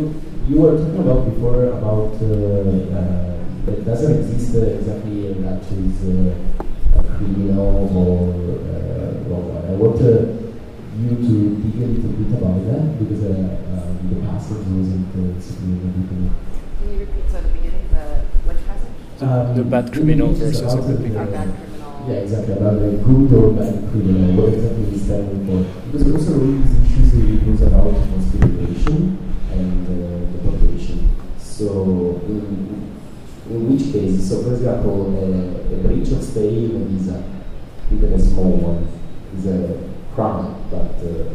you you were talking about before about uh, uh, that doesn't exist uh, exactly that is uh, a criminal or uh, well, I want you to dig a little bit about that because uh, um, the passage wasn't uh, Can you repeat so at the beginning the which passage? Um, the bad criminal versus a good criminal. Yeah, exactly. About the good or bad criminal, what exactly is that for? Because also these issues it was about consideration and uh, deportation. So, in, in which case, so for example, a, a breach of stay in a visa, even a small one, is a crime, but uh,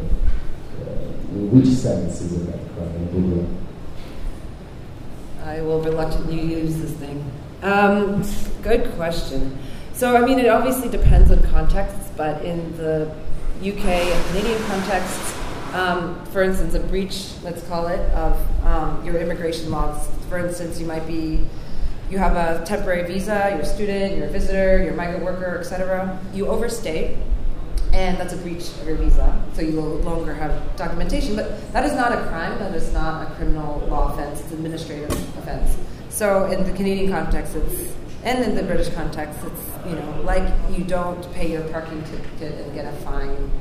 uh, in which sense is it a crime? I will reluctantly use this thing. Um, good question. So, I mean, it obviously depends on contexts, but in the UK and Canadian contexts, um, for instance, a breach, let's call it, of um, your immigration laws. For instance, you might be, you have a temporary visa, you're a student, you're a visitor, you're a migrant worker, etc. You overstay, and that's a breach of your visa. So you no longer have documentation. But that is not a crime. That is not a criminal law offense. It's an administrative offense. So in the Canadian context, it's and in the British context, it's you know like you don't pay your parking ticket and get a fine.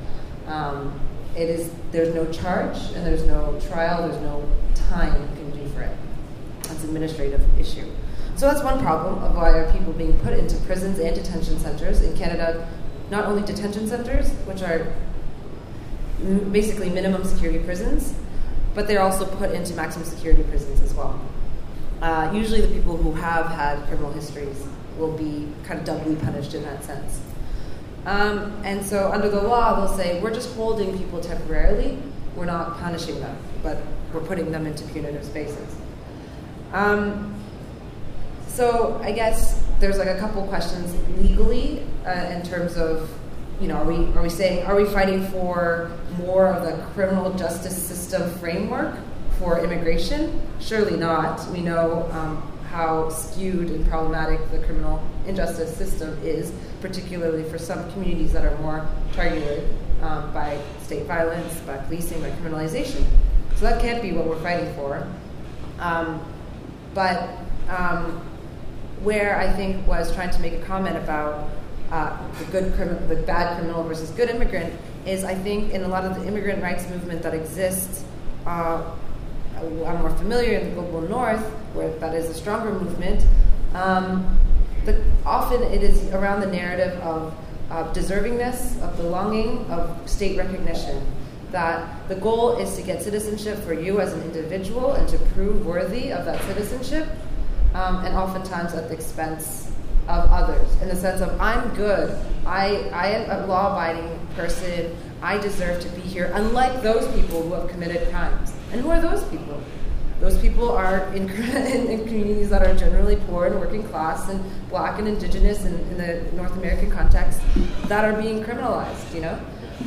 Um, it is there's no charge and there's no trial, there's no time you can do for it. That's an administrative issue. So that's one problem of why are people being put into prisons and detention centers in Canada. Not only detention centers, which are basically minimum security prisons, but they're also put into maximum security prisons as well. Uh, usually, the people who have had criminal histories will be kind of doubly punished in that sense. Um, and so under the law, they'll say, we're just holding people temporarily. We're not punishing them, but we're putting them into punitive spaces. Um, so I guess there's like a couple questions legally uh, in terms of, you know, are we are we saying are we fighting for more of the criminal justice system framework for immigration? Surely not. We know um, how skewed and problematic the criminal injustice system is, particularly for some communities that are more targeted um, by state violence, by policing, by criminalization. So that can't be what we're fighting for. Um, but um, where I think was trying to make a comment about uh, the good criminal, the bad criminal versus good immigrant is I think in a lot of the immigrant rights movement that exists. Uh, I'm more familiar in the global north, where that is a stronger movement. Um, the, often it is around the narrative of deservingness, of belonging, of state recognition. That the goal is to get citizenship for you as an individual and to prove worthy of that citizenship, um, and oftentimes at the expense of others. In the sense of, I'm good, I, I am a law abiding person, I deserve to be here, unlike those people who have committed crimes. And who are those people? Those people are in, in, in, communities that are generally poor and working class and black and indigenous and in the North American context that are being criminalized, you know?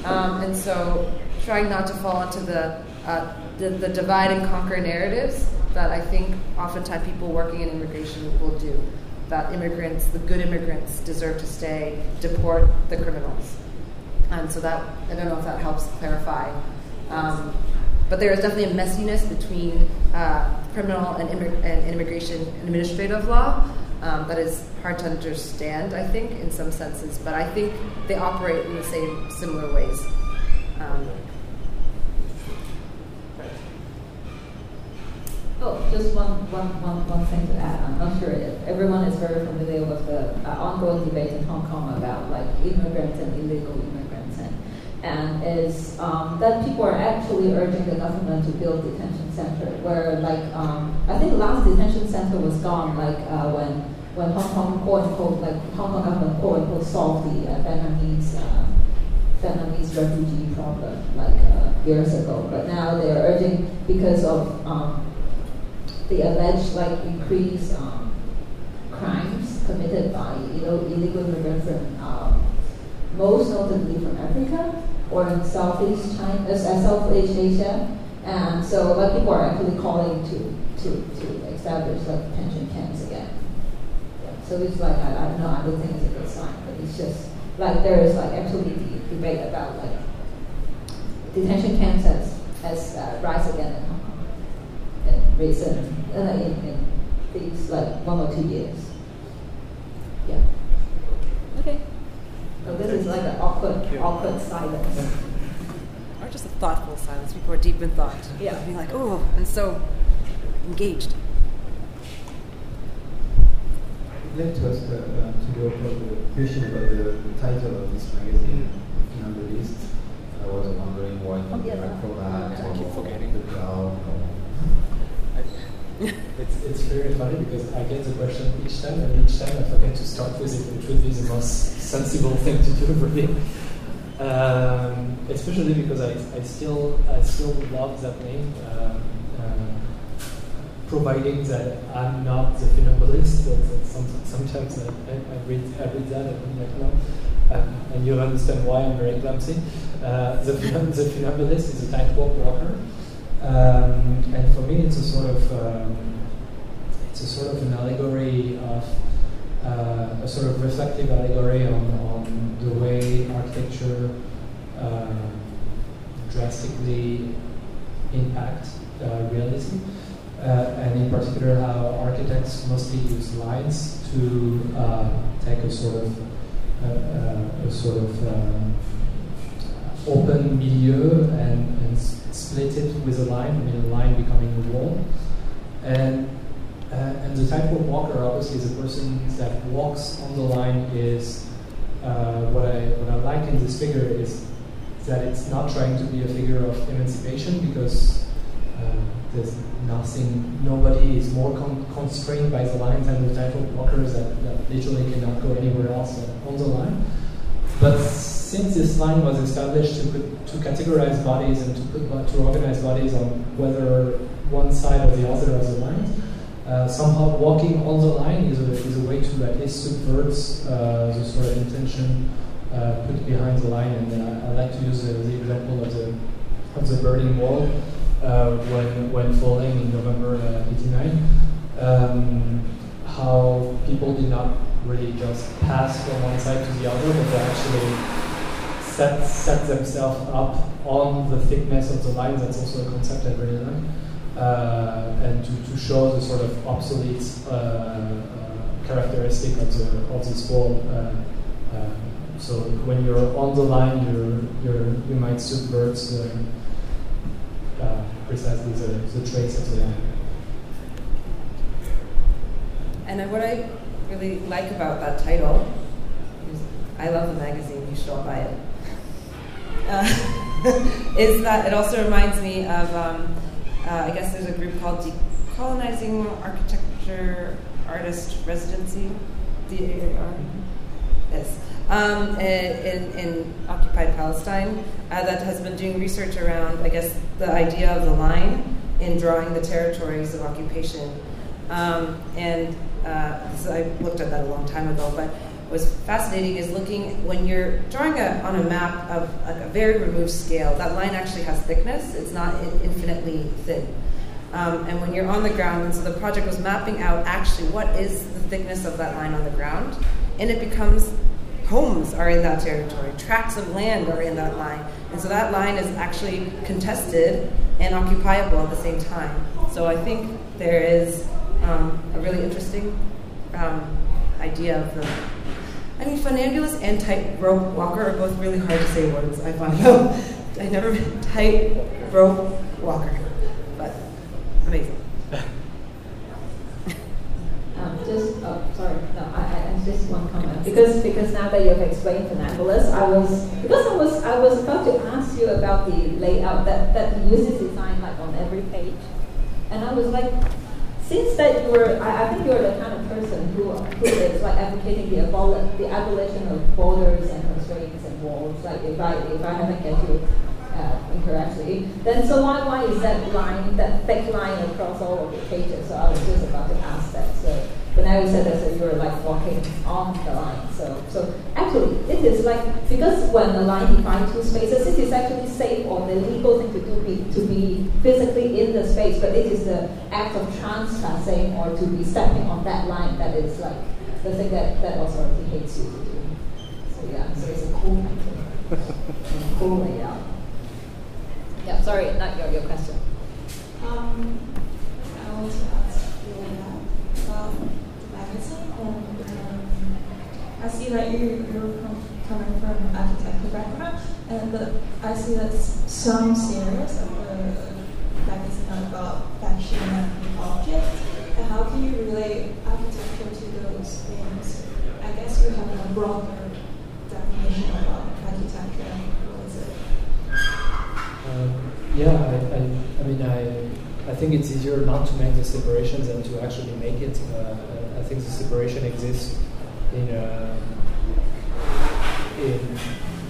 Um, and so trying not to fall into the, uh, the, the divide and conquer narratives that I think oftentimes people working in immigration will do. That immigrants, the good immigrants, deserve to stay, deport the criminals. And so that, I don't know if that helps clarify. Um, but there is definitely a messiness between uh, criminal and, immig- and, immigration and administrative law um, that is hard to understand, I think, in some senses. But I think they operate in the same similar ways. Um, Oh, just one, one, one, one thing to add. I'm not sure if everyone is very familiar with the uh, ongoing debate in Hong Kong about like immigrants and illegal immigrants and is um, that people are actually urging the government to build detention center where like um, I think last detention center was gone like uh, when when Hong Kong quote unquote like Hong Kong government quote unquote solved the uh, Vietnamese uh, Vietnamese refugee problem like uh, years ago. But now they are urging because of um, the alleged like increased um, crimes committed by you know illegal immigrants and um, most notably from Africa or in Southeast China, uh, Southeast Asia. And so of people are actually calling to, to, to establish like detention camps again. Yeah. So it's like, I, I don't know, I don't think it's a good sign, but it's just like there is like actually the debate about like detention camps as, as uh, rise again in Hong Kong. Yeah. recent, uh, in, in these like one or two years. Yeah. Okay. So this is like an awkward, awkward silence. Or just a thoughtful silence. People are deep in thought. Yeah. Being like, oh, and so engaged. I'd like to ask uh, uh, to go for the question about the, the title of this magazine, Funambulist. I was wondering why Oh, yeah, the that- acrobat I keep forgetting. the cloud or It's, it's very funny because I get the question each time, and each time I forget to start with it, which would be the most sensible thing to do for me. Um, especially because I, I still I still love that name, um, uh, providing that I'm not the some, sometimes I, I, read I read that and I'm like no, um, and you'll understand why I'm very clumsy. Uh, the, the funambulist is a tightrope walker. Um, and for me, it's a sort of um, it's a sort of an allegory of uh, a sort of reflective allegory on, on the way architecture uh, drastically impacts uh, realism, uh, and in particular how architects mostly use lines to uh, take a sort of uh, a sort of um, open milieu and, and split it with a line, I mean a line becoming a wall. And, uh, and the tightrope walker obviously is a person that walks on the line is uh, what, I, what I like in this figure is that it's not trying to be a figure of emancipation because uh, there's nothing, nobody is more con- constrained by the line than the tightrope walkers that, that literally cannot go anywhere else on the line. But since this line was established to, put, to categorize bodies and to, put, to organize bodies on whether one side or the other of the line, uh, somehow walking on the line is a, is a way to at least subvert uh, the sort of intention uh, put behind the line. And uh, I like to use uh, the example of the, of the Berlin Wall when, when falling in November '89. Um, how people did not really just pass from one side to the other, but they actually set, set themselves up on the thickness of the line. That's also a concept I really like. Uh, and to, to show the sort of obsolete uh, uh, characteristic of, the, of this wall. So when you're on the line, you're, you're, you might subvert the, precisely the, the traits of the line. And what I really like about that title is I love the magazine, you should all buy it. Uh, is that it also reminds me of, um, uh, I guess there's a group called Decolonizing Architecture Artist Residency. DAAR. Yes. Um, in, in occupied Palestine uh, that has been doing research around, I guess, the idea of the line in drawing the territories of occupation. Um, and uh, this, I looked at that a long time ago, but what's fascinating is looking when you're drawing a, on a map of a, very removed scale, that line actually has thickness, it's not in- infinitely thin. Um, and when you're on the ground, and so the project was mapping out actually what is the thickness of that line on the ground, and it becomes homes are in that territory, tracts of land are in that line. And so that line is actually contested and occupiable at the same time. So I think there is um, a really interesting um, idea of the. I mean, funambulist and tightrope walker are both really hard to say words, I find. I never been tightrope walker, but amazing. Um, just, oh, sorry, no, I, I, I just one comment because because now that you've explained funambulist, I was because I was I was about to ask you about the layout that that uses design like on every page, and I was like, since that you were, I, I think you're the kind of person who who is like advocating the abol- the abolition of borders and constraints and walls. Like if I if I haven't get you uh, incorrectly, then so why why is that line that thick line across all of the pages? So I was just about to ask that. So but now you said that so you were like walking on the line. So so actually it is like because when the line defines two spaces, it is actually safe or the legal thing to do be to be physically in the space, but it is the act of trespassing or to be stepping on that line that is like the thing that, that authority hates you to do. So yeah, so it's a cool cool layout. Yeah, sorry, not your, your question. Um, I um, I see that you, you're from, coming from architectural background, and the, I see that some series of the mechanism are about fashion and objects. And how can you relate architecture to those things? I guess you have a broader definition about architecture. What is it? Um, yeah, I, I, I mean, I. I think it's easier not to make the separations than to actually make it. Uh, I think the separation exists in, uh, in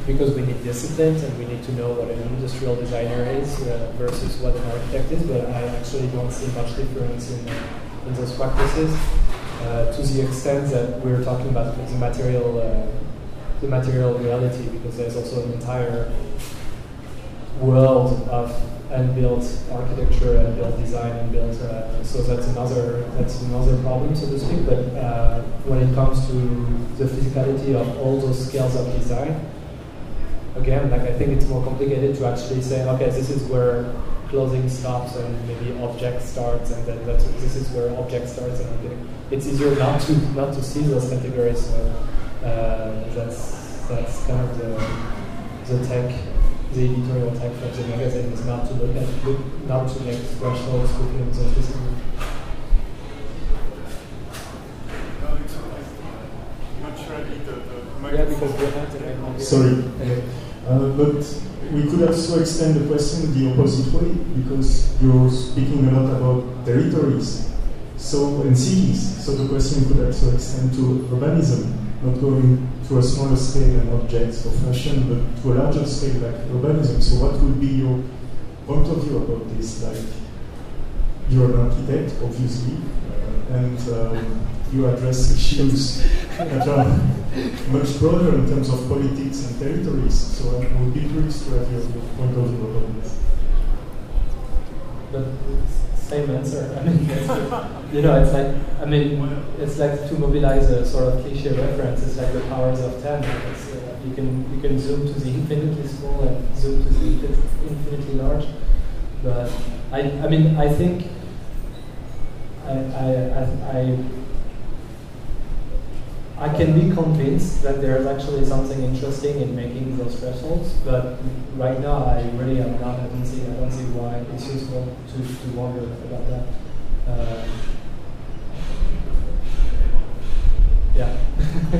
because we need disciplines and we need to know what an industrial designer is uh, versus what an architect is. But I actually don't see much difference in, in those practices uh, to the extent that we're talking about the material, uh, the material reality, because there's also an entire world of unbuilt architecture and build design and build uh, so that's another that's another problem so to speak but uh, when it comes to the physicality of all those scales of design again like I think it's more complicated to actually say okay this is where clothing stops and maybe object starts and then that's, this is where object starts and okay. it's easier not to not to see those categories so uh, that's that's kind of the the tech the editorial type of the magazine is not to look at, look, not to make thresholds within the discipline. Yeah, because we have to Sorry. Uh, but we could also extend the question the opposite way because you're speaking a lot about territories so and cities. So the question could also extend to urbanism, not going to a smaller scale and objects for fashion, but to a larger scale like urbanism. So what would be your point of view about this? Like, you're an architect, obviously, uh, and um, you address issues that are much broader in terms of politics and territories. So I would be curious to have your point of view about this. Same answer. I mean, you know, it's like I mean, it's like to mobilize a sort of cliche reference. It's like the powers of ten. Uh, you can you can zoom to the infinitely small and zoom to the infinitely large. But I I mean I think I I I, I I can be convinced that there's actually something interesting in making those thresholds, but right now I really am not. I don't see. I don't see why it's useful to, to wonder about that. Uh, yeah.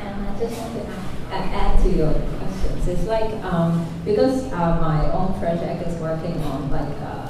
and I just want to add to your questions. It's like um, because uh, my own project is working on like. Uh,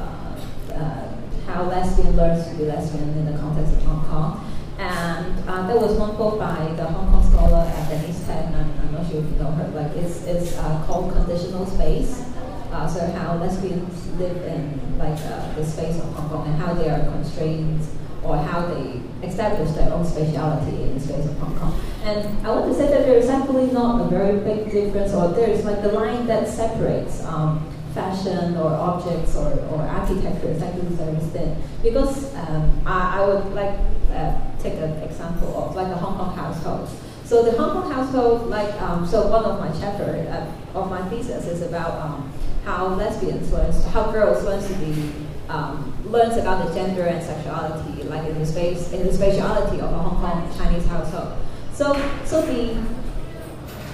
uh, how lesbian learns to be lesbian in the context of Hong Kong. And uh, there was one book by the Hong Kong scholar at the East End, I'm, I'm not sure if you know her, like it's, it's uh, called Conditional Space. Uh, so how lesbians live in like uh, the space of Hong Kong and how they are constrained or how they establish their own spatiality in the space of Hong Kong. And I want to say that there is actually not a very big difference, or there is like the line that separates um, fashion or objects or, or architecture is actually very thin. Because um, I, I would like uh, take an example of like a Hong Kong household. So the Hong Kong household, like um, so, one of my chapter uh, of my thesis is about um, how lesbians learns, how girls learns to be um, learns about the gender and sexuality, like in the space in the spatiality of a Hong Kong Chinese household. So so the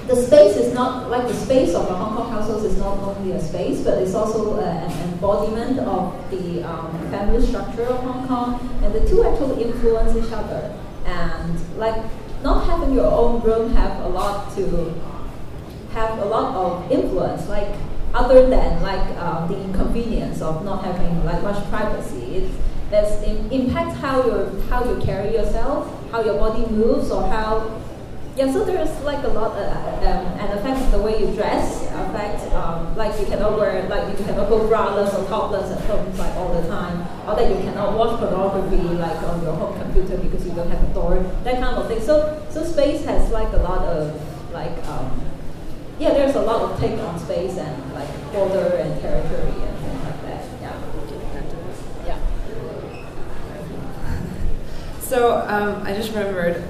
the space is not like the space of a Hong Kong household is not only a space, but it's also uh, an embodiment of the um, family structure of Hong Kong, and the two actually influence each other. And like not having your own room have a lot to have a lot of influence, like other than like uh, the inconvenience of not having like much privacy. It, it impacts how you how you carry yourself, how your body moves, or how yeah, so there's like a lot, uh, um, and affects the way you dress. Affects um, like you cannot wear like you cannot go braless or topless at home like all the time, or that you cannot watch pornography like on your home computer because you don't have a door. That kind of thing. So so space has like a lot of like um, yeah, there's a lot of take on space and like border and territory and things like that. Yeah. Yeah. So um, I just remembered.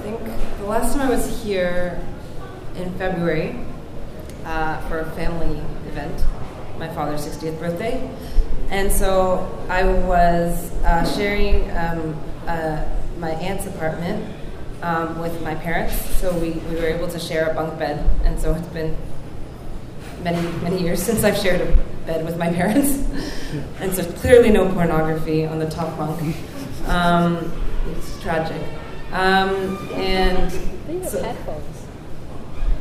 I think the last time I was here in February uh, for a family event, my father's 60th birthday. And so I was uh, sharing um, uh, my aunt's apartment um, with my parents. So we, we were able to share a bunk bed. And so it's been many, many years since I've shared a bed with my parents. and so clearly no pornography on the top bunk. Um, it's tragic. Um, and so- headphones.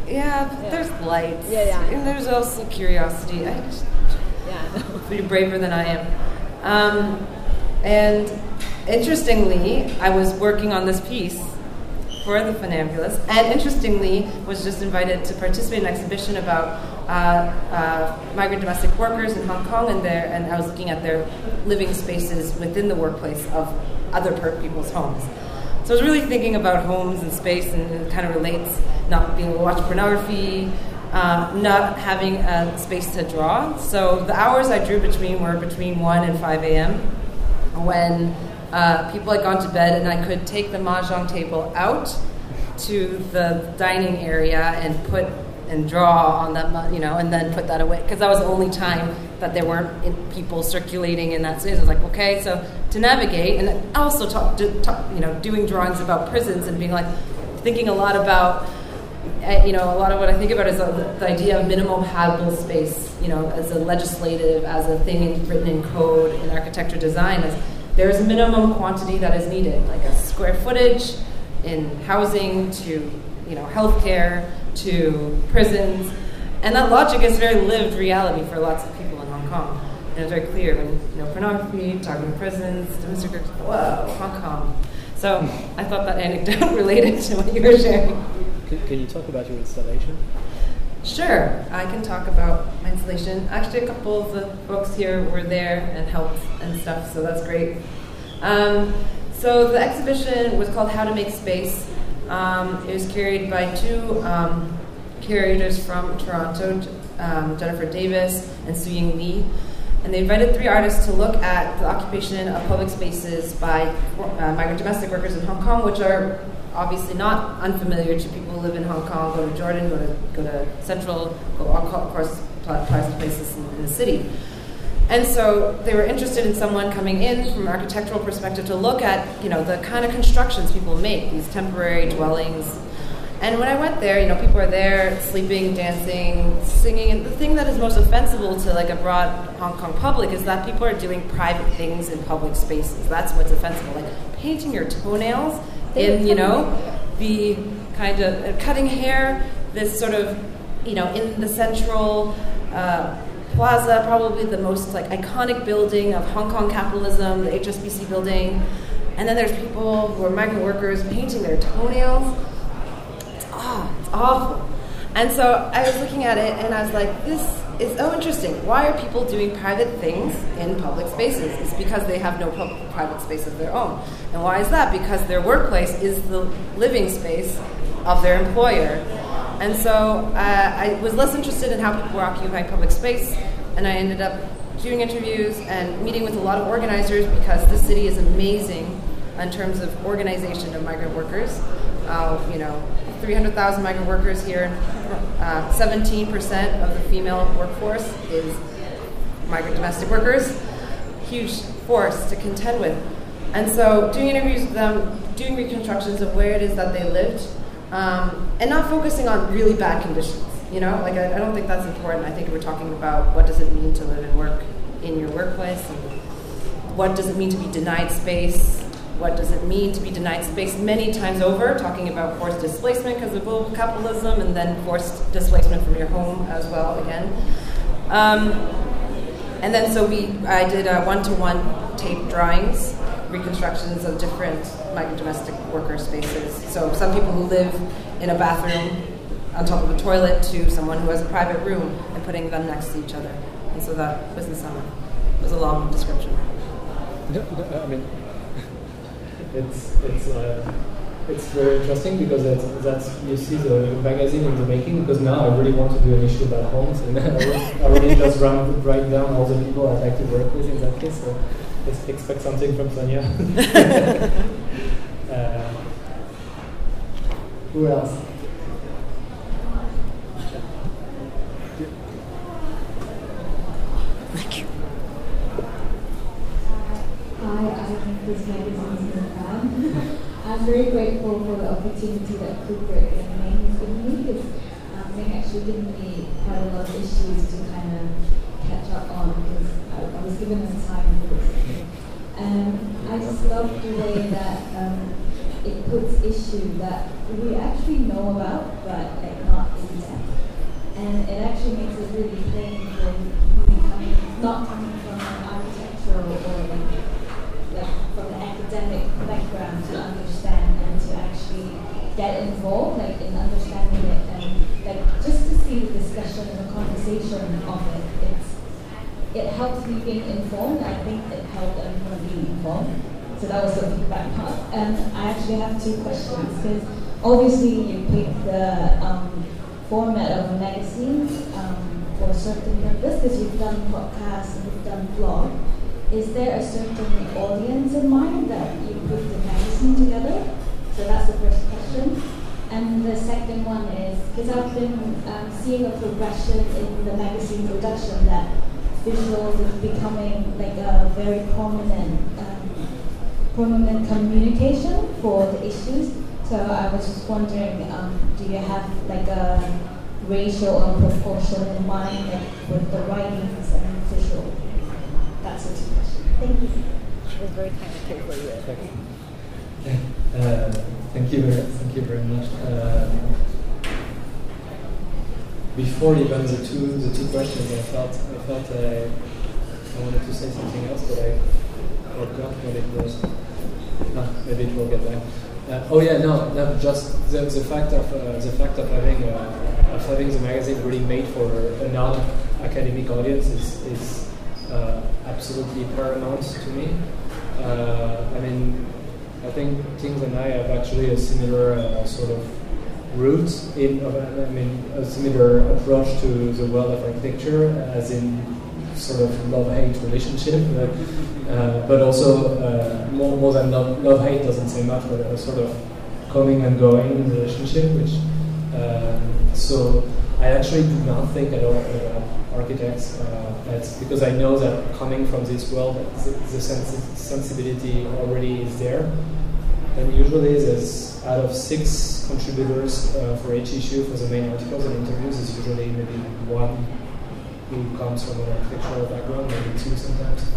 yeah, Yeah. there's lights. Yeah, yeah. And there's also curiosity. I just, Yeah, pretty braver than I am. Um, and interestingly, I was working on this piece for the Funambulist, and interestingly, was just invited to participate in an exhibition about uh, uh, migrant domestic workers in Hong Kong, and there, and I was looking at their living spaces within the workplace of other per- people's homes. So I was really thinking about homes and space, and it kind of relates not being able to watch pornography, uh, not having a space to draw. So the hours I drew between were between 1 and 5 a.m. when uh, people had gone to bed, and I could take the mahjong table out to the dining area and put and draw on that, you know, and then put that away because that was the only time that there weren't people circulating in that space. I was like, okay, so to navigate, and also talk, do, talk, you know, doing drawings about prisons and being like, thinking a lot about uh, you know, a lot of what I think about is the, the idea of minimum habitable space, you know, as a legislative, as a thing written in code, in architecture design, is there's a minimum quantity that is needed, like a square footage in housing to, you know, healthcare to prisons. And that logic is very lived reality for lots of people Kong. And it's very clear when, you know, pornography, talking prisons, domestic workers, whoa, Hong Kong. So I thought that anecdote related to what you were sharing. Can, can you talk about your installation? Sure, I can talk about my installation. Actually, a couple of the folks here were there and helped and stuff, so that's great. Um, so the exhibition was called How to Make Space. Um, it was carried by two um, curators from Toronto, um, Jennifer Davis and Su Ying Lee. And they invited three artists to look at the occupation of public spaces by uh, migrant domestic workers in Hong Kong, which are obviously not unfamiliar to people who live in Hong Kong, go to Jordan, go to, go to Central, go of course, applies to places in, in the city. And so they were interested in someone coming in from an architectural perspective to look at, you know, the kind of constructions people make, these temporary dwellings. And when I went there, you know, people are there sleeping, dancing, singing. And the thing that is most offensive to like a broad Hong Kong public is that people are doing private things in public spaces. That's what's offensive. Like painting your toenails in, you know, the kind of uh, cutting hair, this sort of, you know, in the central uh, plaza, probably the most like iconic building of Hong Kong capitalism, the HSBC building. And then there's people who are migrant workers painting their toenails. Awful. And so I was looking at it and I was like, this is so interesting. Why are people doing private things in public spaces? It's because they have no private space of their own. And why is that? Because their workplace is the living space of their employer. And so uh, I was less interested in how people were occupying public space, and I ended up doing interviews and meeting with a lot of organizers because this city is amazing in terms of organization of migrant workers. Uh, you know, 300,000 migrant workers here. Uh, 17% of the female workforce is migrant domestic workers. Huge force to contend with. And so, doing interviews with them, doing reconstructions of where it is that they lived, um, and not focusing on really bad conditions. You know, like I, I don't think that's important. I think we're talking about what does it mean to live and work in your workplace, and what does it mean to be denied space, what does it mean to be denied space many times over, talking about forced displacement because of global capitalism, and then forced displacement from your home as well again. Um, and then so we, I did one-to-one tape drawings, reconstructions of different migrant domestic worker spaces. So some people who live in a bathroom on top of a toilet to someone who has a private room and putting them next to each other. And so that was the summer. It was a long description. I mean, it's it's uh, it's very interesting because that's, that's you see the magazine in the making. Because now I really want to do an issue about homes, and I already, just run, write down all the people I'd like to work with in that case. So expect something from Sonia. uh, who else? This magazine in Japan. I'm very grateful for the opportunity that Kubrick and Ming has given me because um, Ming actually given me quite a lot of issues to kind of catch up on because I, I was given the time for this. And I just love the way that um, it puts issues that we actually know about but like not in depth. And it actually makes it really plain for me coming, not coming from an architectural or like like from the academic background to understand and to actually get involved, like in understanding it, and like just to see the discussion and the conversation of it. It's it helps me being informed. I think it helped everyone being informed. So that was the feedback part. And I actually have two questions because obviously you picked the um, format of a magazine um, for a certain purpose because you've done podcasts and you've done blog is there a certain audience in mind that you put the magazine together? So that's the first question. And the second one is because I've been um, seeing a progression in the magazine production that visuals is becoming like a very prominent um, prominent communication for the issues. So I was just wondering, um, do you have like a ratio or proportion in mind like, with the writings and visual? That's it. Thank you. It was very kind of you. where you Uh, thank you very, thank you very much. Uh, before even the two the two questions, I felt I felt uh, I wanted to say something else, but I forgot what it was. Ah, maybe it will get back. Uh, oh yeah, no, no, just the, the fact of uh, the fact of having uh, of having the magazine really made for a non-academic audience is, is uh, absolutely paramount to me. Uh, I mean, I think Tings and I have actually a similar uh, sort of route in, I mean, a similar approach to the world of architecture, as in sort of love-hate relationship, but, uh, but also uh, more, more than love, love-hate doesn't say much, but a sort of coming and going relationship, which um, so I actually do not think at all architects. Uh, because I know that coming from this world, the, the sens- sensibility already is there. And usually, there's out of six contributors uh, for each issue for the main articles and interviews, is usually maybe one who comes from an architectural background, maybe two sometimes.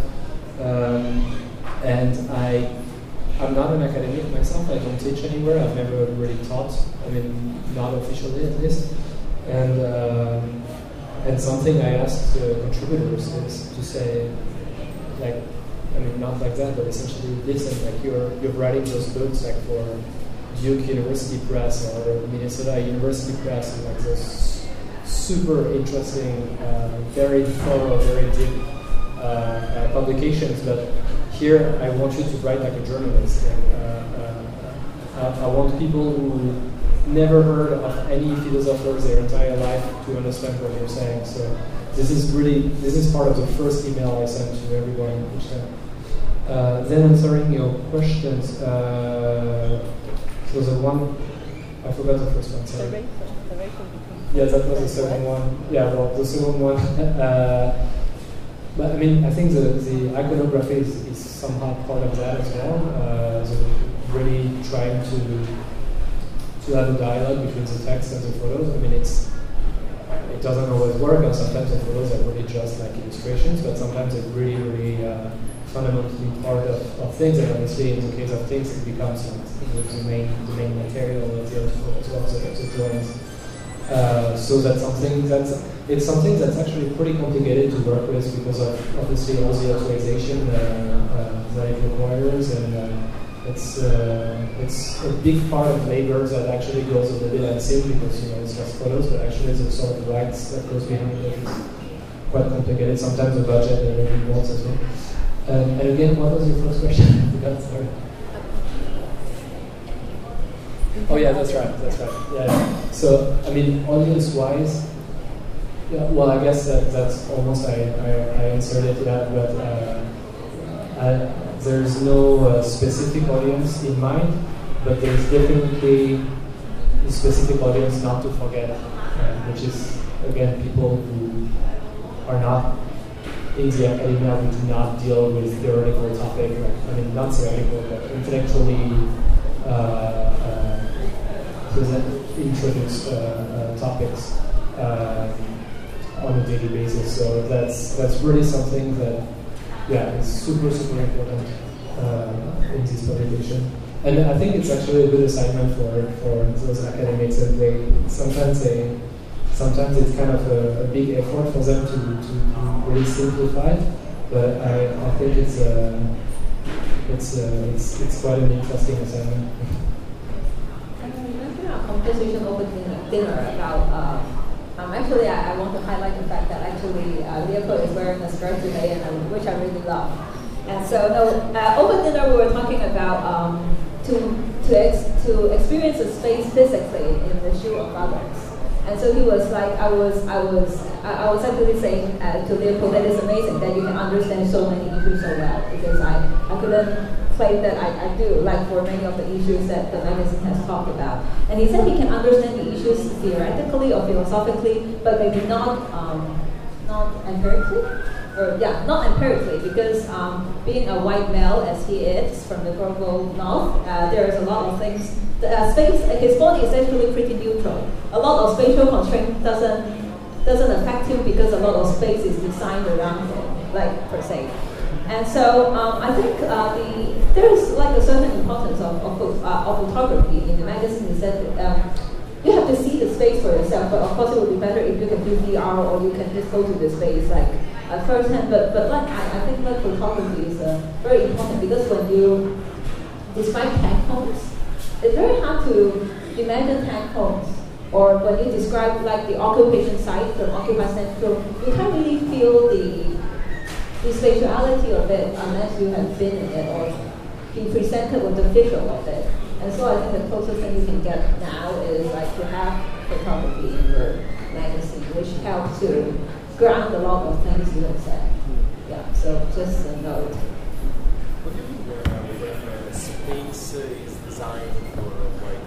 Um, and I, I'm not an academic myself. I don't teach anywhere. I've never really taught. I mean, not officially at least. And um, and something I asked the contributors is to say, like, I mean, not like that, but essentially listen, like you're you're writing those books like for Duke University Press or Minnesota University Press, and like those super interesting, uh, very thorough, very deep uh, uh, publications. But here, I want you to write like a journalist. And, I want people who never heard of any philosophers their entire life to understand what you're saying. So this is really this is part of the first email I sent to everyone each time. Uh, then answering your questions. Uh, so the one I forgot the first one. Sorry. The ratio, the ratio between. Yeah, that was the second one. Yeah, well, the second one. uh, but I mean, I think the, the iconography is, is somehow part of that as well. Uh, so really trying to to have a dialogue between the text and the photos. I mean, it's it doesn't always work, and sometimes the photos are really just like illustrations, but sometimes it's really, really uh, fundamentally part of, of things. And obviously, in the case of Tings, it becomes like, the main the main material of the as well as the, the drawings. Uh, so that's something that's it's something that's actually pretty complicated to work with because of obviously all the authorization uh, uh that it requires and uh, it's uh, it's a big part of labor that actually goes a little bit unseen because you know it's just photos, but actually the sort of rights that goes behind it. it is quite complicated. Sometimes the budget and everything wants as well. Um, and again, what was your first question? I forgot. Sorry. Oh yeah, that's right. That's right. Yeah. So I mean, audience-wise, yeah. Well, I guess that that's almost I I, I answered it. Yeah, but. Uh, I, there's no uh, specific audience in mind, but there's definitely a specific audience not to forget, which is again people who are not in the academia we do not deal with theoretical topic, like, I mean not theoretical, but intellectually uh, uh, present, introduce uh, topics uh, on a daily basis. So that's that's really something that yeah, it's super super important in this publication. And I think it's actually a good assignment for, for those academics that they sometimes they sometimes it's kind of a, a big effort for them to, to really simplify. But I, I think it's a, uh, it's, a, uh, it's it's quite an interesting assignment. a conversation over dinner, dinner about. Uh, um, actually, I, I, want to highlight the fact that actually uh, Leopold is wearing a skirt today, and which I really love. And so, uh, over dinner we were talking about um, to to ex, to experience a space physically in the shoe of others. And so he was like, I was, I was, I, was actually saying uh, to Leopold that it's amazing that you can understand so many issues so well because I, I couldn't claim that I, I do, like for many of the issues that the magazine has talked about. And he said he can understand the issues theoretically or philosophically, but maybe not, um, not empirically or yeah, not empirically, because um, being a white male as he is from the global north, uh, there is a lot of things. The, uh, space, his body is actually pretty neutral. A lot of spatial constraint doesn't doesn't affect him because a lot of space is designed around him, like per se. And so um, I think uh, the there is like a certain importance of of, uh, of photography in the magazine that. Um, you have to see the space for yourself, but of course it would be better if you can do VR or you can just go to the space like uh, firsthand. But but like I, I think like photography is uh, very important because when you describe tank homes, it's very hard to imagine tank homes. Or when you describe like the occupation site from Occupy Central, you can't really feel the the spatiality of it unless you have been in it or been presented with the visual of it. And so I think the closest thing you can get now is like to have photography in your magazine, which helps to ground a lot of things you have said. Yeah, so just a note. What do you mean when space is designed for white?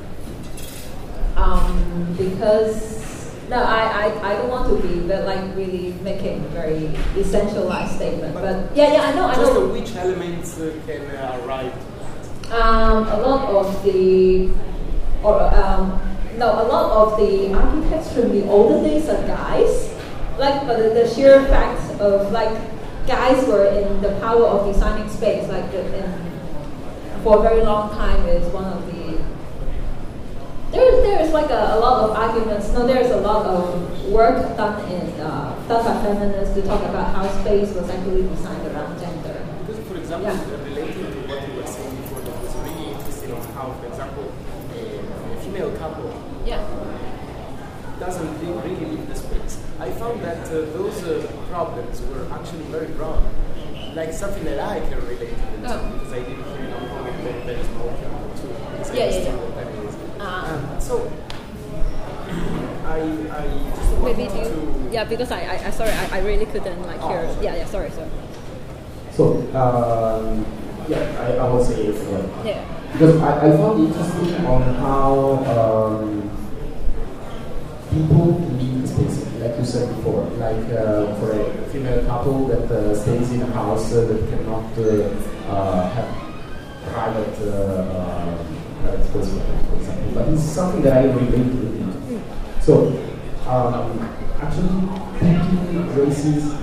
Um, because no, I, I, I don't want to be but like really making a very essentialized statement. But, but yeah, yeah, I know, I know. Which elements uh, can uh, arrive? Um, a lot of the, or um, no, a lot of the architects from the older days are guys like but the, the sheer fact of like guys were in the power of designing space like in, for a very long time is one of the there, there is like a, a lot of arguments no there's a lot of work done in uh, by feminists to talk about how space was actually designed around gender because for example yeah. relating to what you were saying before that was really interesting on how for example a, female couple yeah doesn't really leave the space I found that uh, those uh, problems were actually very broad. Like something that I can relate to oh. because I did Hong Kong and very, very small too. Yeah, yeah, yeah. Uh, um, so I, I just maybe you, to yeah because I, I, I sorry I, I really couldn't like oh, hear yeah yeah sorry sorry. So um, yeah I, I will say it again. Yeah. Because I, I found interesting on how um, people need space like you said before, like uh, for a female couple that uh, stays in a house uh, that cannot uh, uh, have private, uh, private space, But it's something that I relate to. So, um, actually, thinking races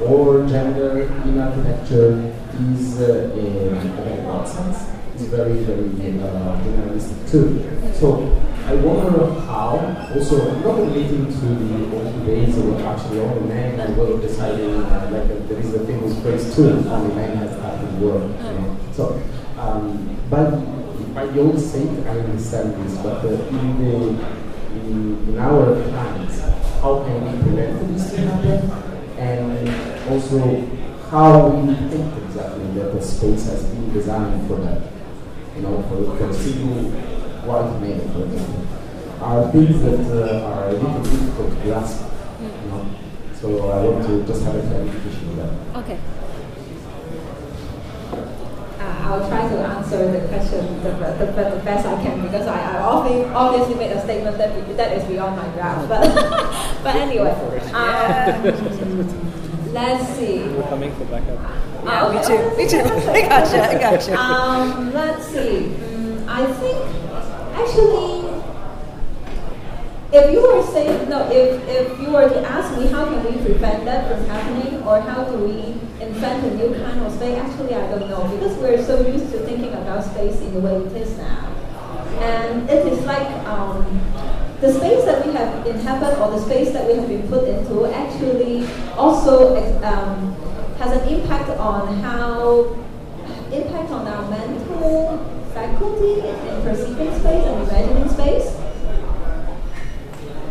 or gender in architecture is uh, a, a nonsense. It's very, very generalistic too. So, I wonder how, also, not relating to the old days where actually all the men were deciding, uh, like uh, there is a famous phrase too, only men has started work. You know? So, um, but by the old sake, I understand this, but uh, in, the, in, in our plans, how can we prevent this to happen? And also, how we think exactly that the space has been designed for that, you know, for, for single white male, for example, are things that uh, are a little difficult to grasp. You know? So I want to just have a clarification on that. Okay. Uh, I'll try to answer the question the, the, the, best I can because I, I obviously, obviously made a statement that that is beyond my grasp. But but anyway, um, let's see. We're coming for backup. Yeah, Oh, me okay. too. Me too. I gotcha. I gotcha. Um, let's see. Mm, I think actually, if you were saying no, if if you were to ask me how can we prevent that from happening, or how do we invent a new kind of space, actually I don't know because we're so used to thinking about space in the way it is now, and it is like um, the space that we have inhabited or the space that we have been put into actually also um, has an impact on how impact on our mental faculty in perceiving space and imagining space.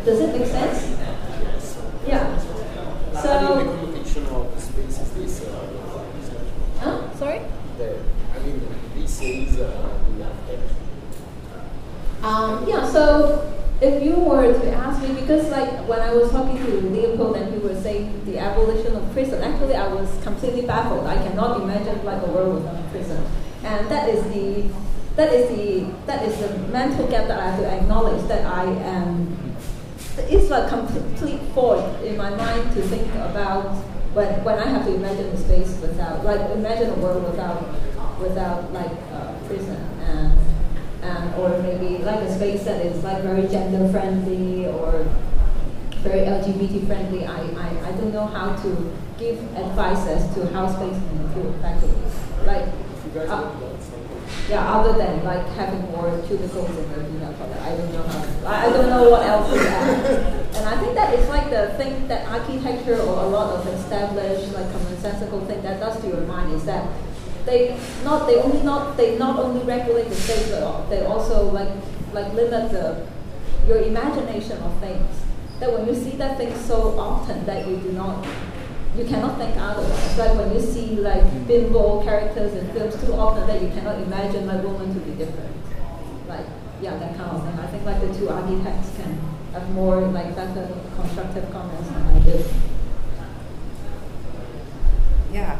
Does it make sense? Yeah. I So, mean, the connotation of the space is this. Uh, huh? sorry. I mean, this is uh, the architecture. Um, yeah, so if you were to ask me, because like when I was talking to Leopold and he was saying the abolition of prison, actually I was completely baffled. I cannot imagine like a world without prison, and that is the that is the that is the mental gap that I have to acknowledge that I am. It's like complete void in my mind to think about when when I have to imagine a space without like imagine a world without without like uh, prison and um, or maybe like a space that is like very gender friendly or very LGBT friendly. I, I, I don't know how to give advice as to how space can improve effectively. Like, If you guys uh, want that, something. Yeah, other than like having more cubicles in the peanut butter. I don't know how. I, I don't know what else to add. And I think that it's like the thing that architecture or a lot of established like commonsensical thing that does to your mind is that they not they only not they not only regulate the space but they also like like limit the your imagination of things. That when you see that thing so often that you do not you cannot think otherwise. Like when you see like bimbo characters in films too often that you cannot imagine like women to be different. Like yeah, that kind of thing. I think like the two architects can have more like better constructive comments on I do. Yeah.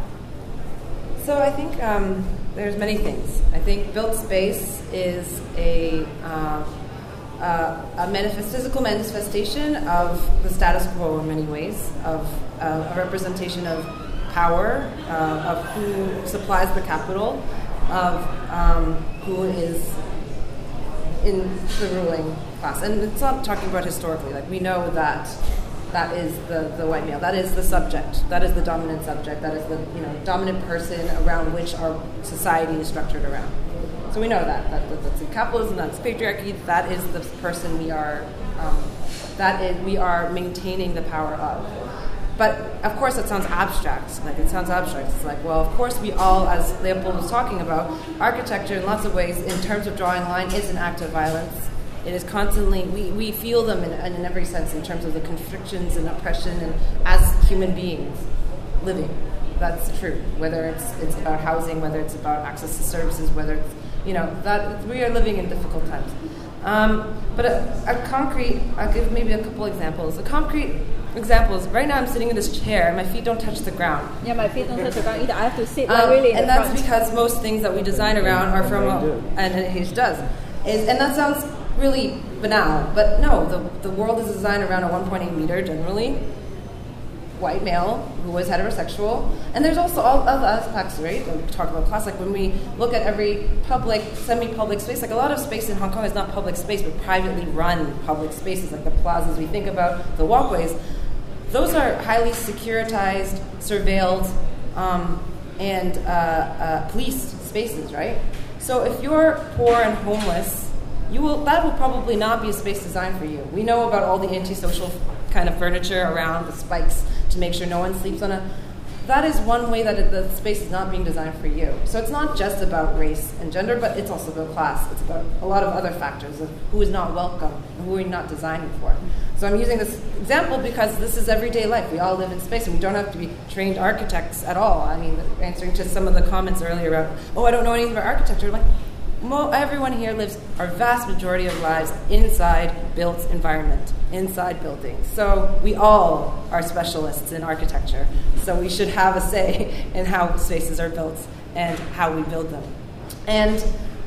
So I think um, there's many things. I think built space is a um, uh, a manifest, physical manifestation of the status quo in many ways, of uh, a representation of power, uh, of who supplies the capital, of um, who is in the ruling class. And it's not talking about historically. Like we know that that is the, the white male. That is the subject. That is the dominant subject. That is the you know dominant person around which our society is structured around. So we know that. that, that that's capitalism. That's patriarchy. That is the person we are. Um, that is we are maintaining the power of. But of course, it sounds abstract. Like it sounds abstract. It's like, well, of course, we all, as Leopold was talking about, architecture in lots of ways, in terms of drawing line, is an act of violence. It is constantly we, we feel them in, in every sense in terms of the constrictions and oppression, and as human beings living, that's true. Whether it's it's about housing, whether it's about access to services, whether it's you know that we are living in difficult times. Um, but a, a concrete, I'll give maybe a couple examples. A concrete example is right now I'm sitting in this chair and my feet don't touch the ground. Yeah, my feet don't touch the ground either. I have to sit like Um, really and that's front. because most things that we design around are from, a, and H does. Is, and that sounds really banal, but no, the, the world is designed around a 1.8 meter generally, white male who is heterosexual. And there's also all other aspects, right? We talk about class, like when we look at every public, semi-public space, like a lot of space in Hong Kong is not public space, but privately run public spaces, like the plazas we think about, the walkways. Those are highly securitized, surveilled, um, and uh, uh, policed spaces, right? So if you're poor and homeless, you will that will probably not be a space designed for you. We know about all the antisocial kind of furniture around the spikes to make sure no one sleeps on a. That is one way that it, the space is not being designed for you. So it's not just about race and gender, but it's also about class. It's about a lot of other factors of who is not welcome and who we're not designing for. So I'm using this example because this is everyday life. We all live in space, and we don't have to be trained architects at all. I mean, answering to some of the comments earlier about, oh, I don't know anything about architecture. Like, Mo- everyone here lives our vast majority of lives inside built environment, inside buildings. So we all are specialists in architecture. So we should have a say in how spaces are built and how we build them. And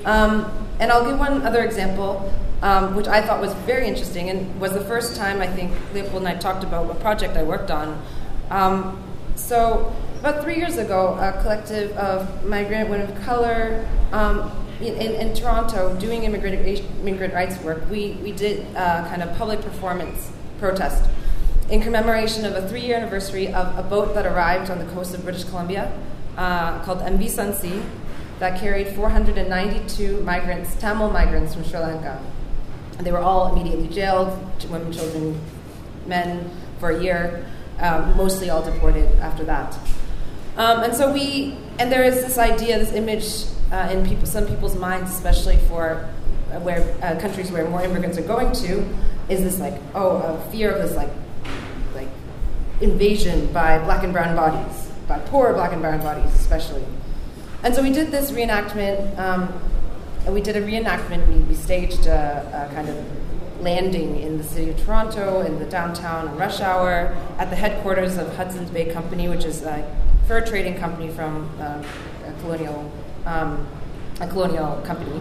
um, and I'll give one other example, um, which I thought was very interesting, and was the first time I think Leopold and I talked about a project I worked on. Um, so about three years ago, a collective of migrant women of color um, in, in, Toronto doing immigrant, immigrant rights work, we, we did a kind of public performance protest in commemoration of a three year anniversary of a boat that arrived on the coast of British Columbia uh, called MV Sun Sea that carried 492 migrants, Tamil migrants from Sri Lanka. They were all immediately jailed, women, children, men, for a year, um, mostly all deported after that. Um, and so we, and there is this idea, this image uh, in people, some people's minds, especially for uh, where uh, countries where more immigrants are going to, is this like, oh, a fear of this like, like invasion by black and brown bodies, by poor black and brown bodies, especially. And so we did this reenactment. Um, we did a reenactment. We, we staged a, a, kind of landing in the city of Toronto, in the downtown rush hour, at the headquarters of Hudson's Bay Company, which is a fur trading company from uh, colonial um, a colonial company,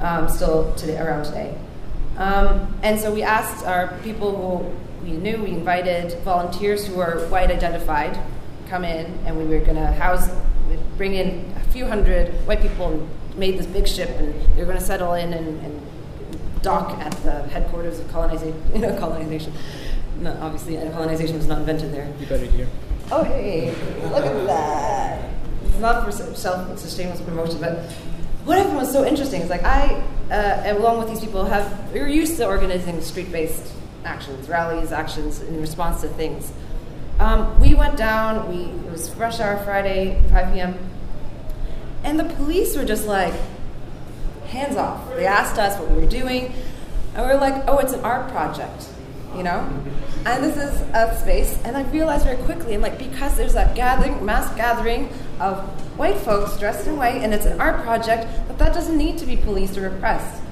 um, still today, around today. Um, and so we asked our people who we knew, we invited volunteers who were white identified, come in, and we were going to house, bring in a few hundred white people and made this big ship, and they were going to settle in and, and, dock at the headquarters of colonization. You know, colonization. No, obviously, colonization was not invented there. You got it here. Oh, hey, look at that. It's not for self-sustainable promotion, but what found was so interesting is like I, uh, along with these people, have we are used to organizing street-based actions, rallies, actions in response to things. Um, we went down. We it was rush hour Friday, 5 p.m. And the police were just like, hands off. They asked us what we were doing, and we were like, oh, it's an art project, you know? And this is a space, and I realized very quickly, I'm like, because there's that gathering, mass gathering of white folks dressed in white, and it's an art project, but that doesn't need to be policed or repressed.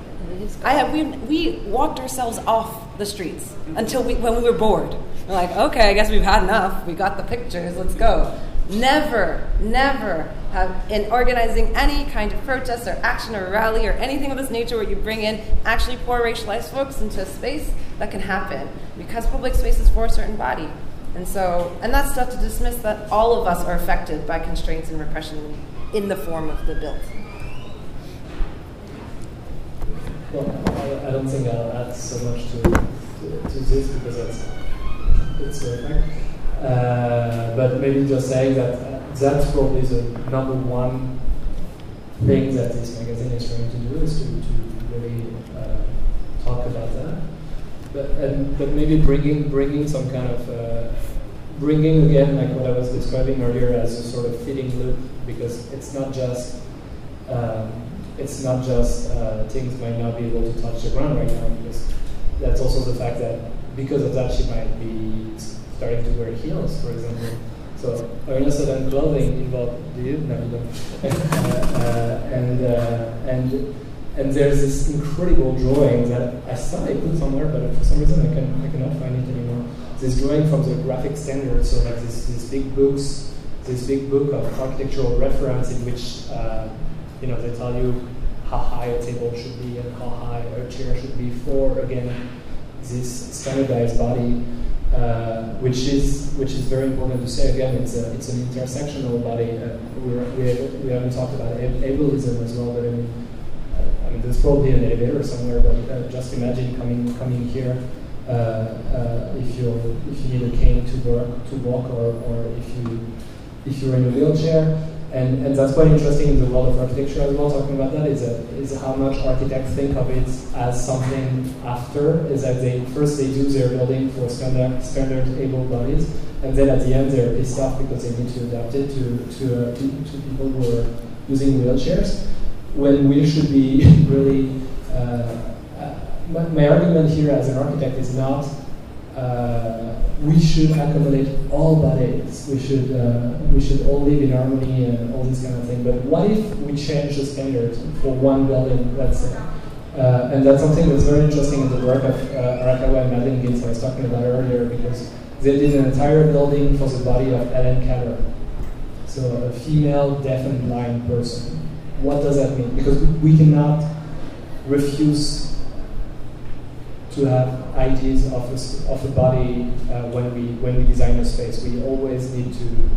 I have, we, we walked ourselves off the streets until we, when we were bored. We're like, okay, I guess we've had enough. We got the pictures, let's go. Never, never have in organizing any kind of protest or action or rally or anything of this nature where you bring in actually poor racialized folks into a space that can happen because public space is for a certain body. And so, and that's not to dismiss that all of us are affected by constraints and repression in the form of the built. Well, I don't think I'll add so much to, to, to this because that's it's fact. Uh, but maybe just saying that uh, that's probably the number one thing that this magazine is trying to do is to, to really uh, talk about that. But and, but maybe bringing bringing some kind of uh, bringing again like what I was describing earlier as a sort of fitting loop because it's not just um, it's not just uh, Tings might not be able to touch the ground right now because that's also the fact that because of that she might be starting to wear heels, for example. So awareness of clothing involved. Do you? No, you don't. uh, uh, and uh, and and there's this incredible drawing that I saw I put somewhere, but for some reason I can I cannot find it anymore. This drawing from the graphic standard, so like this, these big books, this big book of architectural reference in which uh, you know they tell you how high a table should be and how high a chair should be for again this standardized body uh, which is which is very important to say again. It's a, it's an intersectional body. Uh, we we haven't talked about ableism as well, but I mean, mean there's probably an elevator somewhere. But uh, just imagine coming coming here uh, uh, if you if you need a cane to work to walk, or, or if you if you're in a wheelchair. And, and that's quite interesting in the world of architecture as well, talking about that, is, that, is how much architects think of it as something after, is that they first they do their building for standard, standard able bodies, and then at the end they're pissed off because they need to adapt it to, to, uh, to, to people who are using wheelchairs, when we should be really, uh, uh, my, my, argument here as an architect is not uh, we should accommodate all bodies. We should uh, we should all live in harmony and all this kind of thing. But what if we change the standard for one building, let's say? Uh, and that's something that's very interesting in the work of uh, Arakawa and Madeline Gins I was talking about earlier because they did an entire building for the body of Ellen Keller. So a female deaf and blind person. What does that mean? Because we cannot refuse to have ideas of a, of a body uh, when we when we design a space. We always need to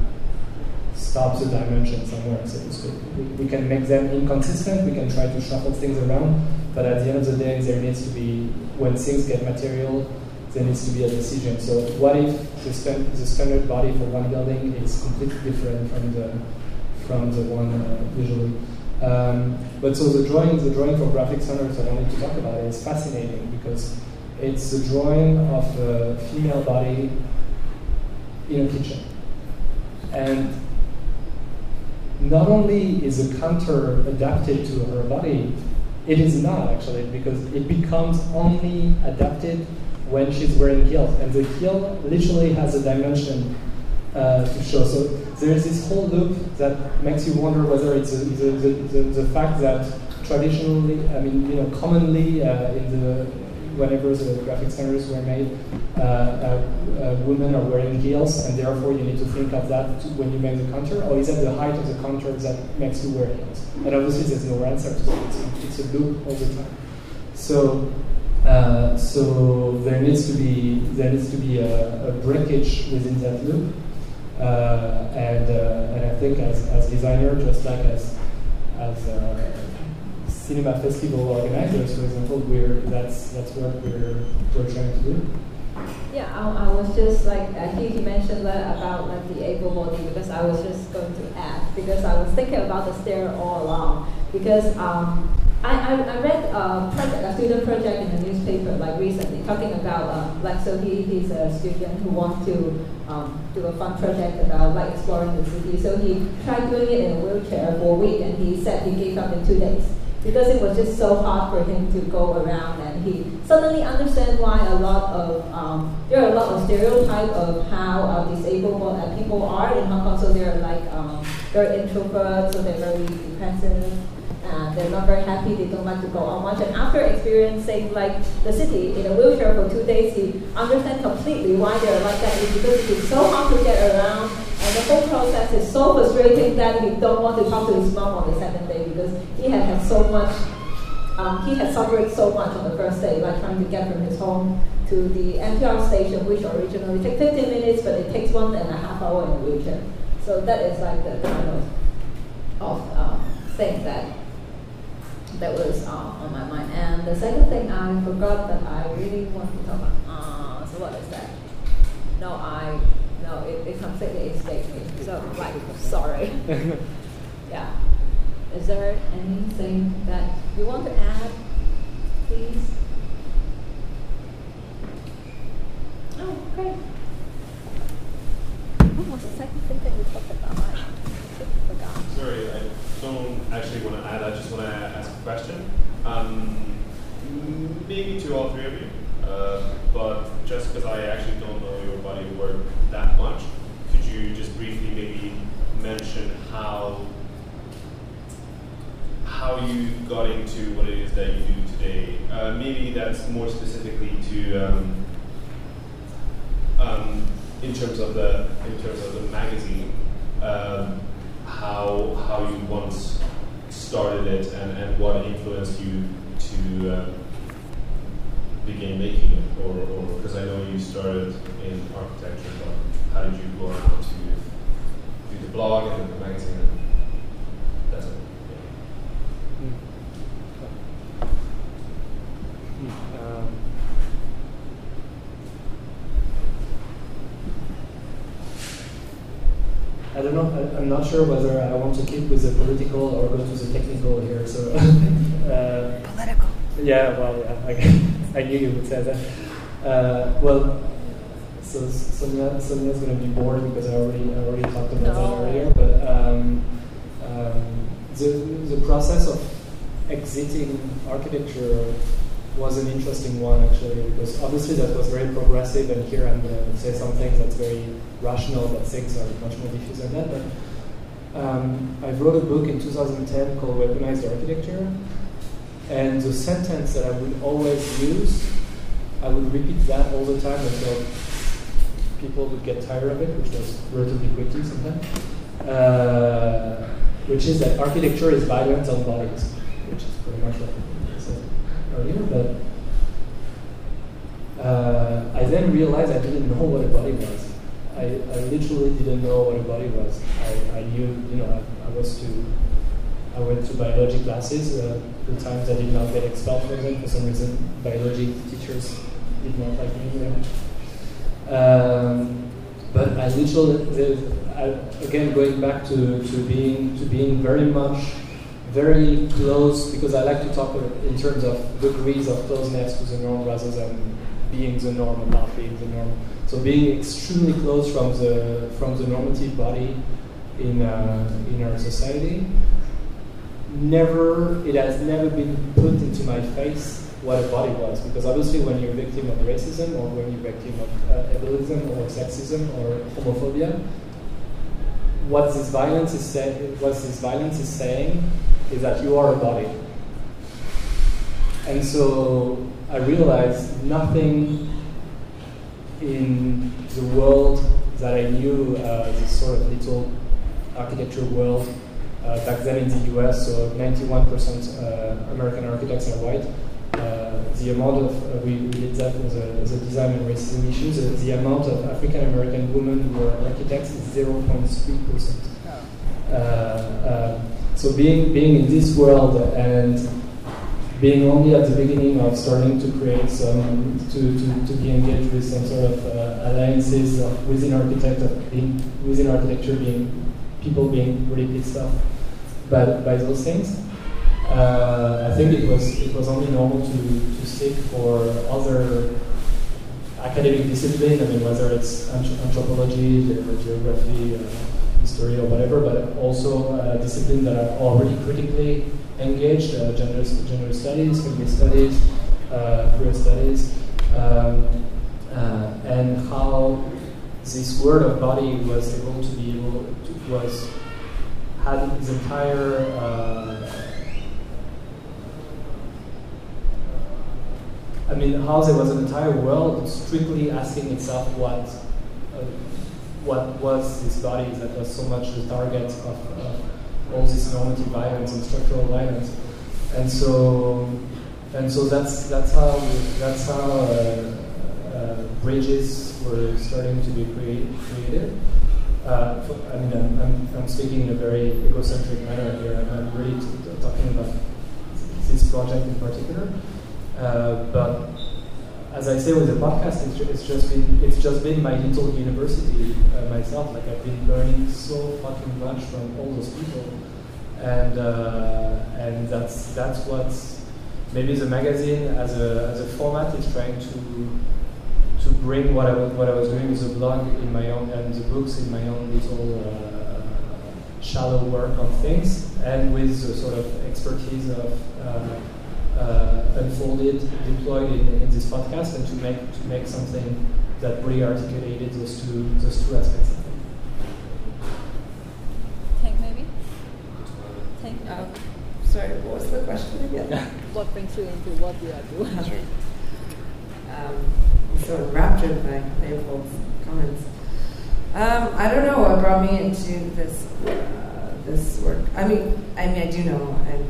stop the dimension somewhere, so to speak. We, we can make them inconsistent. We can try to shuffle things around, but at the end of the day, there needs to be when things get material, there needs to be a decision. So what if the, the standard body for one building is completely different from the from the one uh, visually? Um, but so the drawing, the drawing for graphic standards I wanted to talk about it, is fascinating because it's the drawing of a female body in a kitchen. And not only is the counter adapted to her body, it is not actually because it becomes only adapted when she's wearing heels, and the heel literally has a dimension uh, to show. So there's this whole loop that makes you wonder whether it's a, the, the, the, the fact that traditionally, I mean, you know, commonly uh, in the whenever the graphic standards were made, uh, uh, women are wearing heels, and therefore you need to think of that to- when you make the counter, or is that the height of the counter that makes you wear heels? And obviously, there's no answer to that. It's, it's a loop all the time. So, uh, so there needs to be there needs to be a, a breakage within that loop, and uh, and I think as as designer, just like as as uh, cinema festival organizers, for example, we're that's that's what we're we're trying to do. Yeah, I, I was just like, I think you mentioned that about like the able body because I was just going to add because I was thinking about the stair all along because um, I, I, read a project, a student project in the newspaper like recently talking about um, like so he, he's a student who wants to um, do a fun project about like exploring the city. So he tried doing it in a wheelchair for a week and he said he gave up in two days. Because it was just so hard for him to go around and he suddenly understand why a lot of um, there are a lot of stereotype of how uh, disabled people are in Hong Kong. So they're like um, they're introverts so they're very depressive and they're not very happy. They don't like to go out much. And after experiencing like the city in a wheelchair for two days he understands completely why they're like that. It's because it's so hard to get around. And the whole process is so frustrating that he don't want to talk to his mom on the second day because he had had so much um, he had suffered so much on the first day, like trying to get from his home to the MTR station, which originally took 15 minutes, but it takes one and a half hour in a wheelchair. So that is like the kind of, of um, thing that that was uh, on my mind. And the second thing I forgot that I really want to talk about. Uh, so what is that? No, I no, it, it completely escaped me. So like, sorry. yeah. Is there anything that you want to add, please? Oh, great. What was the second thing that you talked about? I forgot. Sorry, I don't actually want to add. I just want to ask a question. Um, maybe to all three of you, uh, but just because I actually don't know your body of work that much, could you just briefly maybe mention how how you got into what it is that you do today? Uh, maybe that's more specifically to um, um, in terms of the in terms of the magazine. Um, how how you once started it and, and what influenced you to uh, begin making it, or because I know you started in architecture, but how did you go around to do the blog and the magazine? And that's it. Um, I don't. I, I'm not sure whether I want to keep with the political or go to the technical here. So, uh, Political. yeah. Well, yeah. I, I knew you would say that. Uh, well, so Sonia, Sonia's going to be bored because I already I already talked about No. that earlier. But um, um, the the process of exiting architecture was an interesting one actually because obviously that was very progressive and here I'm going to say some things that's very rational but things are much more diffuse than that but um, I wrote a book in 2010 called Weaponized Architecture and the sentence that I would always use I would repeat that all the time until people would get tired of it which was relatively quickly sometimes uh, which is that architecture is violence on bodies which is pretty much what earlier, but uh, I then realized I didn't know what a body was. I, I literally didn't know what a body was. I, I knew, you know, I, I was to, I went to biology classes. Uh, the times I did not get expelled from them for some reason, biology teachers did not like me Um, but I literally, I, again, going back to, to being to being very much very close because I like to talk in terms of degrees of closeness to the norm rather than being the norm and not being the norm. So being extremely close from the from the normative body in uh, in our society. Never, it has never been put into my face what a body was because obviously when you're a victim of racism or when you're a victim of uh, ableism or sexism or homophobia, what this violence is saying, what this violence is saying, is that you are a body. And so I realized nothing in the world that I knew, uh, this sort of little architecture world, uh, back then in the US, so 91% uh, American architects are white. Uh, the amount of, uh, we, we, did that a, as a design and racism issues, uh, the amount of African American women who are architects is 0.3%. so being, being in this world and being only at the beginning of starting to create some, to, to, to be engaged with some sort of uh, alliances of within architect, of being, within architecture being, people being really pissed off by, by those things. Uh, I think it was, it was only normal to, to seek for other academic discipline, I mean, whether it's anthropology, geography, uh, history, or whatever, but also uh, disciplines that are already critically engaged, uh, gender, gender studies, feminist studies, uh, queer studies, um, uh, and how this word of body was able to be able to, was had its entire uh, I mean, how there was an entire world strictly asking itself what uh, what was this body that was so much the target of uh, all this normative violence and structural violence. And so, and so that's that's how that's how uh, uh, bridges were starting to be create, created. Uh, I mean, I'm, I'm, I'm, speaking in a very egocentric manner here. I'm, I'm really talking about this project in particular. Uh, but as I say with the podcast, it's, it's, just been it's just been my little university uh, myself. Like I've been learning so fucking much from all those people and uh, and that's that's what maybe the magazine as a as a format is trying to to bring what I what I was doing with the blog in my own and the books in my own little uh, shallow work on things, and with the sort of expertise of uh, unfolded, deployed in, in, this podcast, and to make to make something that really articulated those two those two aspects. Uh, sorry, what was the question again? what brings you into what you are doing? um, I'm so enraptured by Leopold's comments. Um, I don't know what brought me into this uh, this work. I mean, I mean, I do know. And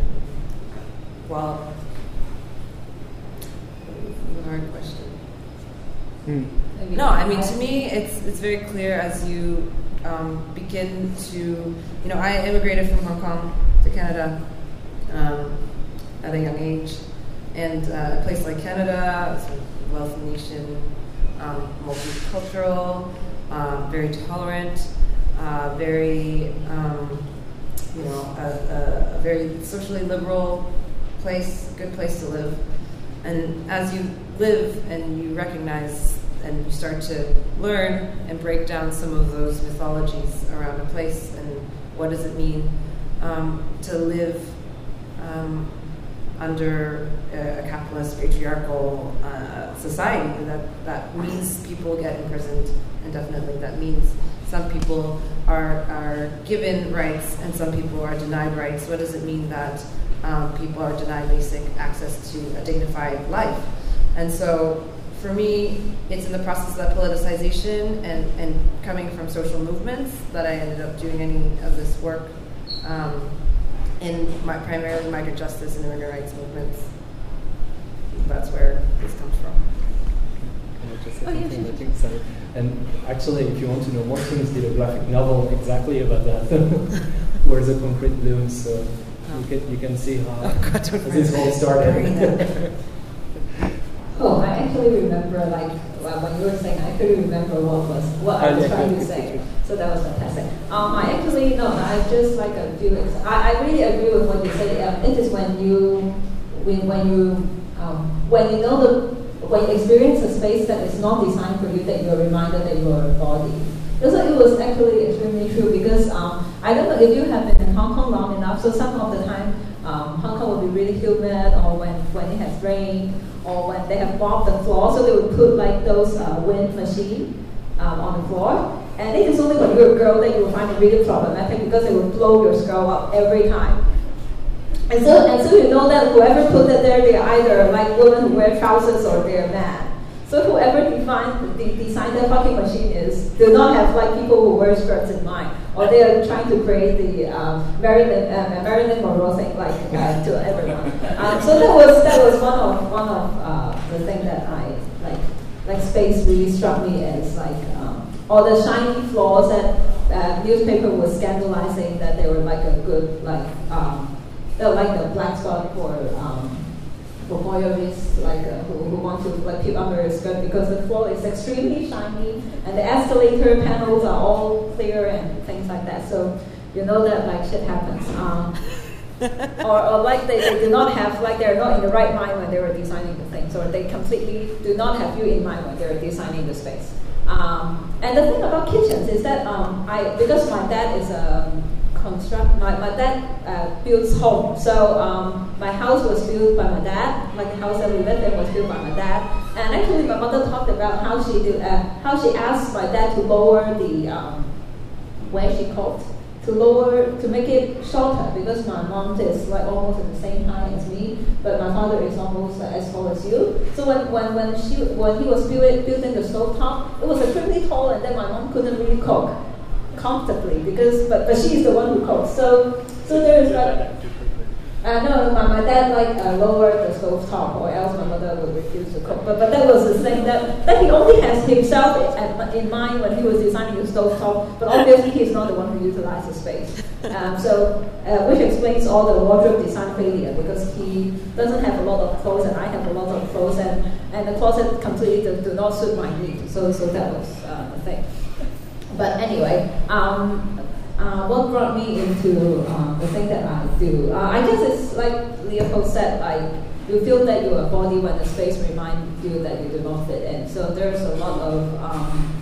well, a hard question. Hmm. No, I mean, to me, it's it's very clear as you um, begin to, you know, I immigrated from Hong Kong to Canada um, at a young age. And uh, a place like Canada, it's a wealthy nation, um, multicultural, uh, very tolerant, uh, very, um, you know, a, a, a, very socially liberal place, good place to live. And as you live and you recognize and you start to learn and break down some of those mythologies around a place and what does it mean um, to live um, under a, capitalist patriarchal uh, society. That that means people get imprisoned indefinitely. That means some people are are given rights and some people are denied rights. What does it mean that um, people are denied basic access to a dignified life? And so for me, it's in the process of that politicization and, and coming from social movements that I ended up doing any of this work um, in my, primarily migrant justice and immigrant rights movements. That's where this comes from. I just say Oh, yeah, something? sure. I think so. And actually, if you want to know more, Tings did a graphic novel exactly about that, where the concrete blooms. So you can you can see how Oh, God, this all started. I actually remember, like, well, when you were saying, I couldn't remember what was what I was trying to say. So that was fantastic. Um, I actually no, I just like a few. I, I really agree with what you said. Um, it is when you when, when you um, when you know the when you experience a space that is not designed for you, that you're reminded that you are a body. Was, it was actually extremely true because um, I don't know if you have been in Hong Kong long enough. So some of the time, um, Hong Kong will be really humid, or when when it has rained, or when they have mopped the floor. So they would put like those uh, wind machine um, on the floor. And it is only when you're a girl that you will find it really problematic because it will blow your skull up every time. And so, and so you know that whoever put it there, they're either like women who wear trousers or they're mad. So whoever defined, de- designed that fucking machine is do not have like people who wear skirts in mind, or they are trying to create the um, Marilyn uh, Marilyn Monroe thing like uh, to everyone. Um, so that was that was one of one of uh, the thing that I like like space really struck me as like um, or the shiny floors that uh, newspaper was scandalizing that they were like a good like um, they're like the black spot for um, for voyeurists like uh, who, who want to like peep under a skirt because the floor is extremely shiny and the escalator panels are all clear and things like that. So you know that like shit happens. Um, or, or like they, they do not have like they're not in the right mind when they were designing the things, or they completely do not have you in mind when they're designing the space. Um, and the thing about kitchens is that um, I because my dad is a construct my, my dad uh, builds home. So um, my house was built by my dad, the house that we lived in was built by my dad. And actually, my mother talked about how she did uh, how she asked my dad to lower the um, where she cooked to lower to make it shorter because my mom is like almost at the same height as me, but my father is almost uh, as tall as you. So when, when, when she when he was build, building the stove top, it was extremely tall, and then my mom couldn't really cook comfortably because but, but she is the one who cooks. So so there is like uh, no, my, my dad like uh, lowered the stove top, or else my mother would refuse to cook. But, but that was the thing that, that he only has himself at, in mind when he was designing the stove top. But obviously, he's not the one who utilized the space. Um, so, uh, which explains all the wardrobe design failure because he doesn't have a lot of clothes, and I have a lot of clothes, and, and the closet completely do, do not suit my needs. So, so that was uh, the thing. But anyway, um, uh, what brought me into uh, the thing that I do? Uh, I guess it's like Leopold said, like you feel that you're a body when the space reminds you that you do not fit in. So there's a lot of. Um,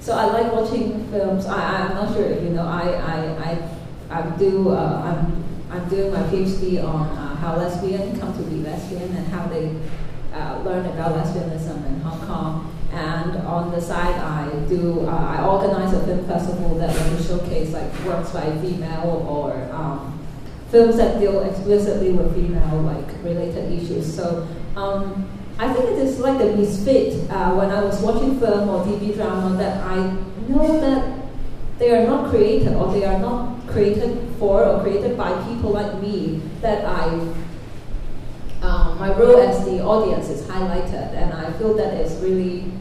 so I like watching films. I, I'm not sure if you know. I I I, I do. Uh, I'm I'm doing my PhD on uh, how lesbians come to be lesbian and how they uh, learn about lesbianism in Hong Kong. And on the side, I do uh, I organize a film festival that will showcase like works by female or um, films that deal explicitly with female like related issues. So um, I think it is like a misfit uh, when I was watching film or TV drama that I know that they are not created or they are not created for or created by people like me that I um, my role as the audience is highlighted, and I feel that it's really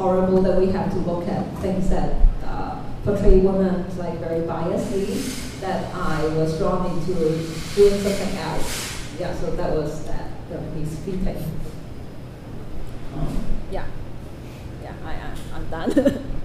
horrible that we have to look at things that uh, portray women like very biasly. That I was drawn into doing something else. Yeah, so that was that. The piece feedback. Yeah. Yeah, I am. I'm done.